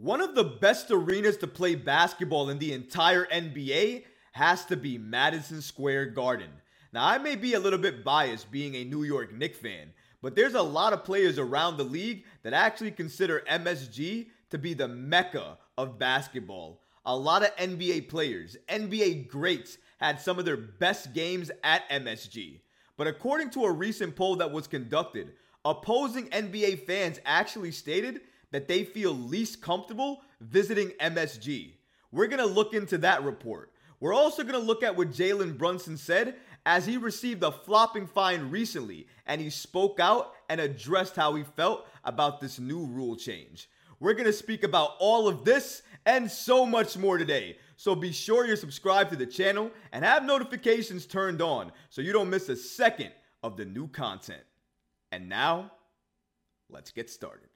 One of the best arenas to play basketball in the entire NBA has to be Madison Square Garden. Now, I may be a little bit biased being a New York Knicks fan, but there's a lot of players around the league that actually consider MSG to be the mecca of basketball. A lot of NBA players, NBA greats, had some of their best games at MSG. But according to a recent poll that was conducted, opposing NBA fans actually stated that they feel least comfortable visiting MSG. We're going to look into that report. We're also going to look at what Jalen Brunson said as he received a flopping fine recently and he spoke out and addressed how he felt about this new rule change. We're going to speak about all of this and so much more today. So be sure you're subscribed to the channel and have notifications turned on so you don't miss a second of the new content. And now, let's get started.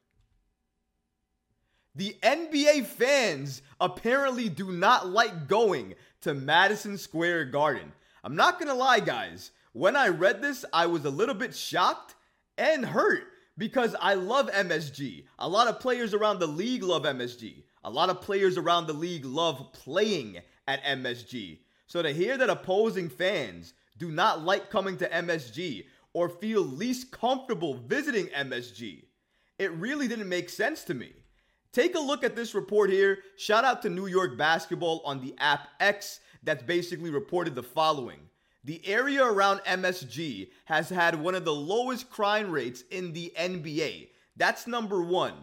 The NBA fans apparently do not like going to Madison Square Garden. I'm not gonna lie, guys. When I read this, I was a little bit shocked and hurt because I love MSG. A lot of players around the league love MSG. A lot of players around the league love playing at MSG. So to hear that opposing fans do not like coming to MSG or feel least comfortable visiting MSG, it really didn't make sense to me. Take a look at this report here. Shout out to New York Basketball on the app X that's basically reported the following. The area around MSG has had one of the lowest crime rates in the NBA. That's number one.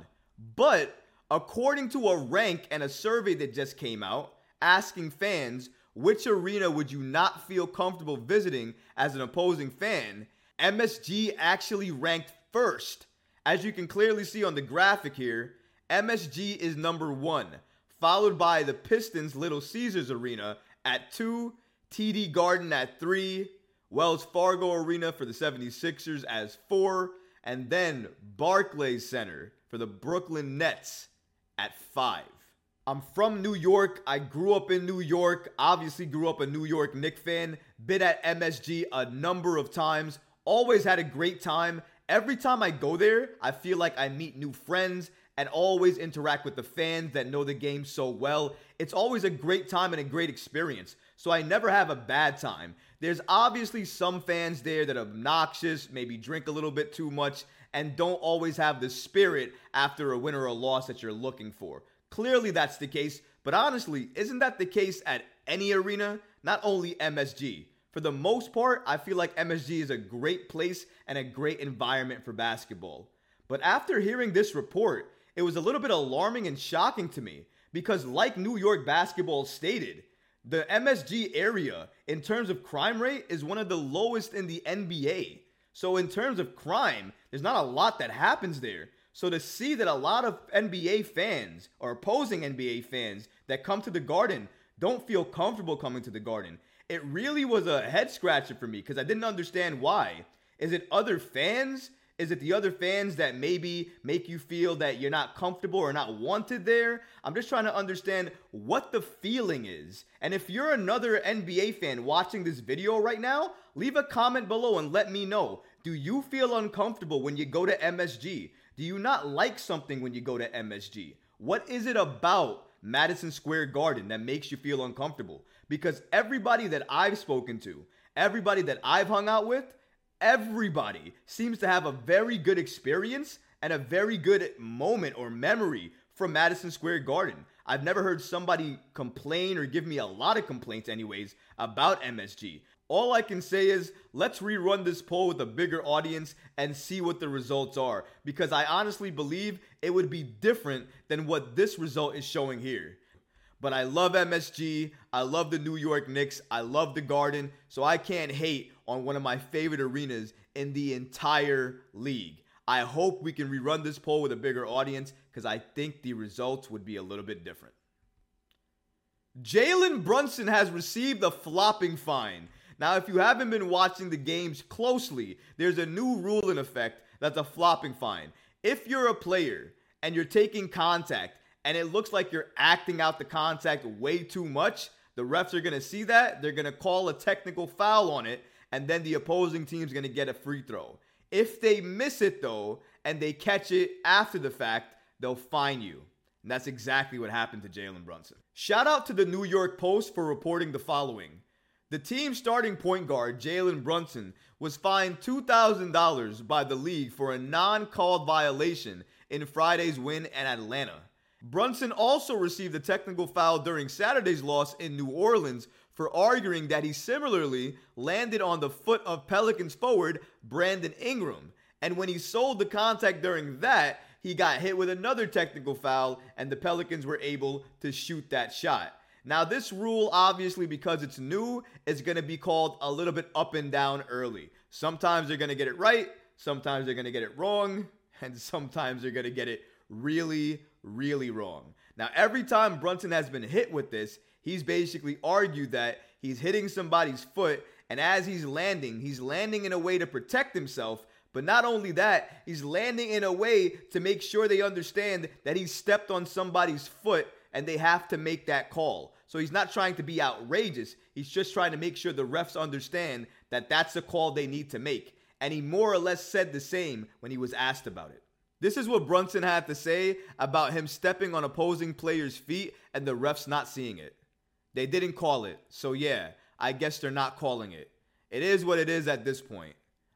But according to a rank and a survey that just came out asking fans which arena would you not feel comfortable visiting as an opposing fan, MSG actually ranked first. As you can clearly see on the graphic here, MSG is number one, followed by the Pistons Little Caesars Arena at two, TD Garden at three, Wells Fargo Arena for the 76ers as four, and then Barclays Center for the Brooklyn Nets at five. I'm from New York. I grew up in New York. Obviously, grew up a New York Knicks fan. Been at MSG a number of times. Always had a great time. Every time I go there, I feel like I meet new friends and always interact with the fans that know the game so well. It's always a great time and a great experience. So I never have a bad time. There's obviously some fans there that are obnoxious, maybe drink a little bit too much, and don't always have the spirit after a win or a loss that you're looking for. Clearly, that's the case, but honestly, isn't that the case at any arena? Not only MSG. For the most part, I feel like MSG is a great place and a great environment for basketball. But after hearing this report, it was a little bit alarming and shocking to me because, like New York basketball stated, the MSG area, in terms of crime rate, is one of the lowest in the NBA. So, in terms of crime, there's not a lot that happens there. So, to see that a lot of NBA fans or opposing NBA fans that come to the garden don't feel comfortable coming to the garden, it really was a head scratcher for me because I didn't understand why. Is it other fans? Is it the other fans that maybe make you feel that you're not comfortable or not wanted there? I'm just trying to understand what the feeling is. And if you're another NBA fan watching this video right now, leave a comment below and let me know. Do you feel uncomfortable when you go to MSG? Do you not like something when you go to MSG? What is it about Madison Square Garden that makes you feel uncomfortable? Because everybody that I've spoken to, everybody that I've hung out with, everybody seems to have a very good experience and a very good moment or memory from Madison Square Garden. I've never heard somebody complain or give me a lot of complaints, anyways, about MSG. All I can say is let's rerun this poll with a bigger audience and see what the results are because I honestly believe it would be different than what this result is showing here. But I love MSG. I love the New York Knicks. I love the Garden. So I can't hate on one of my favorite arenas in the entire league. I hope we can rerun this poll with a bigger audience because I think the results would be a little bit different. Jalen Brunson has received a flopping fine. Now, if you haven't been watching the games closely, there's a new rule in effect that's a flopping fine. If you're a player and you're taking contact and it looks like you're acting out the contact way too much, the refs are going to see that. They're going to call a technical foul on it and then the opposing team's going to get a free throw. If they miss it though, and they catch it after the fact, they'll fine you. And that's exactly what happened to Jalen Brunson. Shout out to the New York Post for reporting the following. The team's starting point guard, Jalen Brunson, was fined $2,000 by the league for a non called violation in Friday's win in Atlanta. Brunson also received a technical foul during Saturday's loss in New Orleans for arguing that he similarly landed on the foot of Pelicans forward Brandon Ingram. And when he sold the contact during that, he got hit with another technical foul, and the Pelicans were able to shoot that shot. Now, this rule, obviously, because it's new, is going to be called a little bit up and down early. Sometimes they're going to get it right, sometimes they're going to get it wrong, and sometimes they're going to get it really, really wrong. Now, every time Brunson has been hit with this, he's basically argued that he's hitting somebody's foot, and as he's landing, he's landing in a way to protect himself. But not only that, he's landing in a way to make sure they understand that he stepped on somebody's foot and they have to make that call. So he's not trying to be outrageous. He's just trying to make sure the refs understand that that's the call they need to make. And he more or less said the same when he was asked about it. This is what Brunson had to say about him stepping on opposing players' feet and the refs not seeing it. They didn't call it, so yeah, I guess they're not calling it. It is what it is at this point.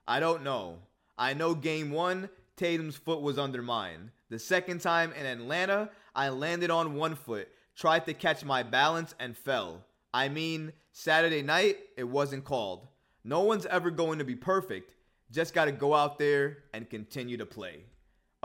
I don't know. I know game one, Tatum's foot was under mine. The second time in Atlanta, I landed on one foot, tried to catch my balance, and fell. I mean, Saturday night, it wasn't called. No one's ever going to be perfect. Just got to go out there and continue to play.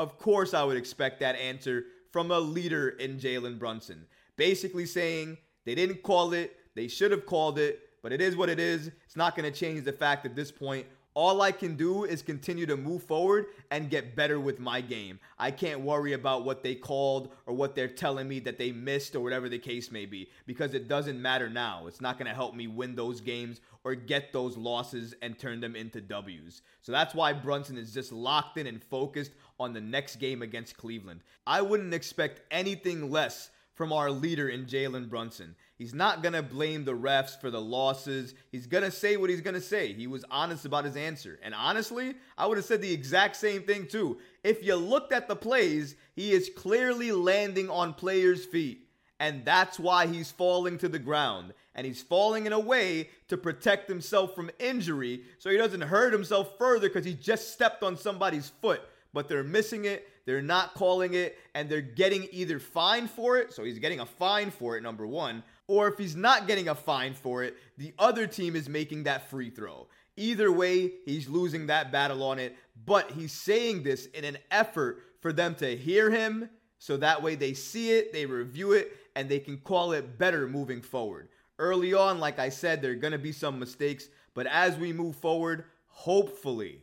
Of course, I would expect that answer from a leader in Jalen Brunson. Basically saying they didn't call it, they should have called it, but it is what it is. It's not going to change the fact at this point all I can do is continue to move forward and get better with my game. I can't worry about what they called or what they're telling me that they missed or whatever the case may be because it doesn't matter now. It's not going to help me win those games or get those losses and turn them into W's. So that's why Brunson is just locked in and focused on the next game against Cleveland. I wouldn't expect anything less from our leader in Jalen Brunson. He's not going to blame the refs for the losses. He's going to say what he's going to say. He was honest about his answer. And honestly, I would have said the exact same thing too. If you looked at the plays, he is clearly landing on players' feet. And that's why he's falling to the ground. And he's falling in a way to protect himself from injury so he doesn't hurt himself further because he just stepped on somebody's foot. But they're missing it they're not calling it, and they're getting either fined for it. So he's getting a fine for it, number one. Or if he's not getting a fine for it, the other team is making that free throw. Either way, he's losing that battle on it. But he's saying this in an effort for them to hear him. So that way they see it, they review it, and they can call it better moving forward. Early on, like I said, there are going to be some mistakes. But as we move forward, hopefully,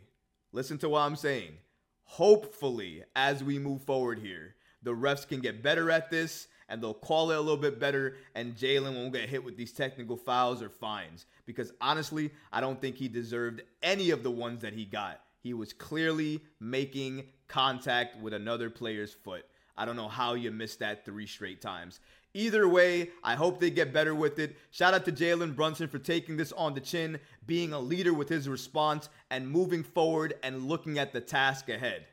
listen to what I'm saying hopefully, as we move forward here, the refs can get better at this and they'll call it a little bit better and Jalen won't get hit with these technical fouls or fines. Because honestly, I don't think he deserved any of the ones that he got. He was clearly making contact with another player's foot. I don't know how you missed that three straight times. Either way, I hope they get better with it. Shout out to Jalen Brunson for taking this on the chin, being a leader with his response, and moving forward and looking at the task ahead.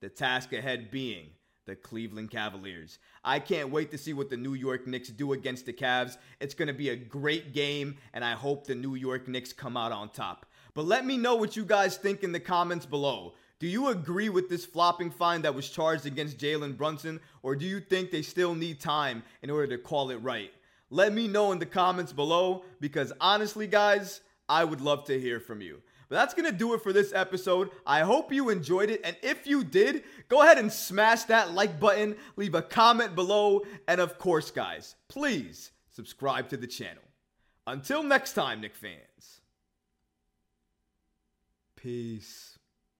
The task ahead being the Cleveland Cavaliers. I can't wait to see what the New York Knicks do against the Cavs. It's going to be a great game, and I hope the New York Knicks come out on top. But let me know what you guys think in the comments below. Do you agree with this flopping fine that was charged against Jalen Brunson, or do you think they still need time in order to call it right? Let me know in the comments below because honestly, guys, I would love to hear from you. But that's going to do it for this episode. I hope you enjoyed it. And if you did, go ahead and smash that like button, leave a comment below, and of course, guys, please subscribe to the channel. Until next time, Knick fans. Peace.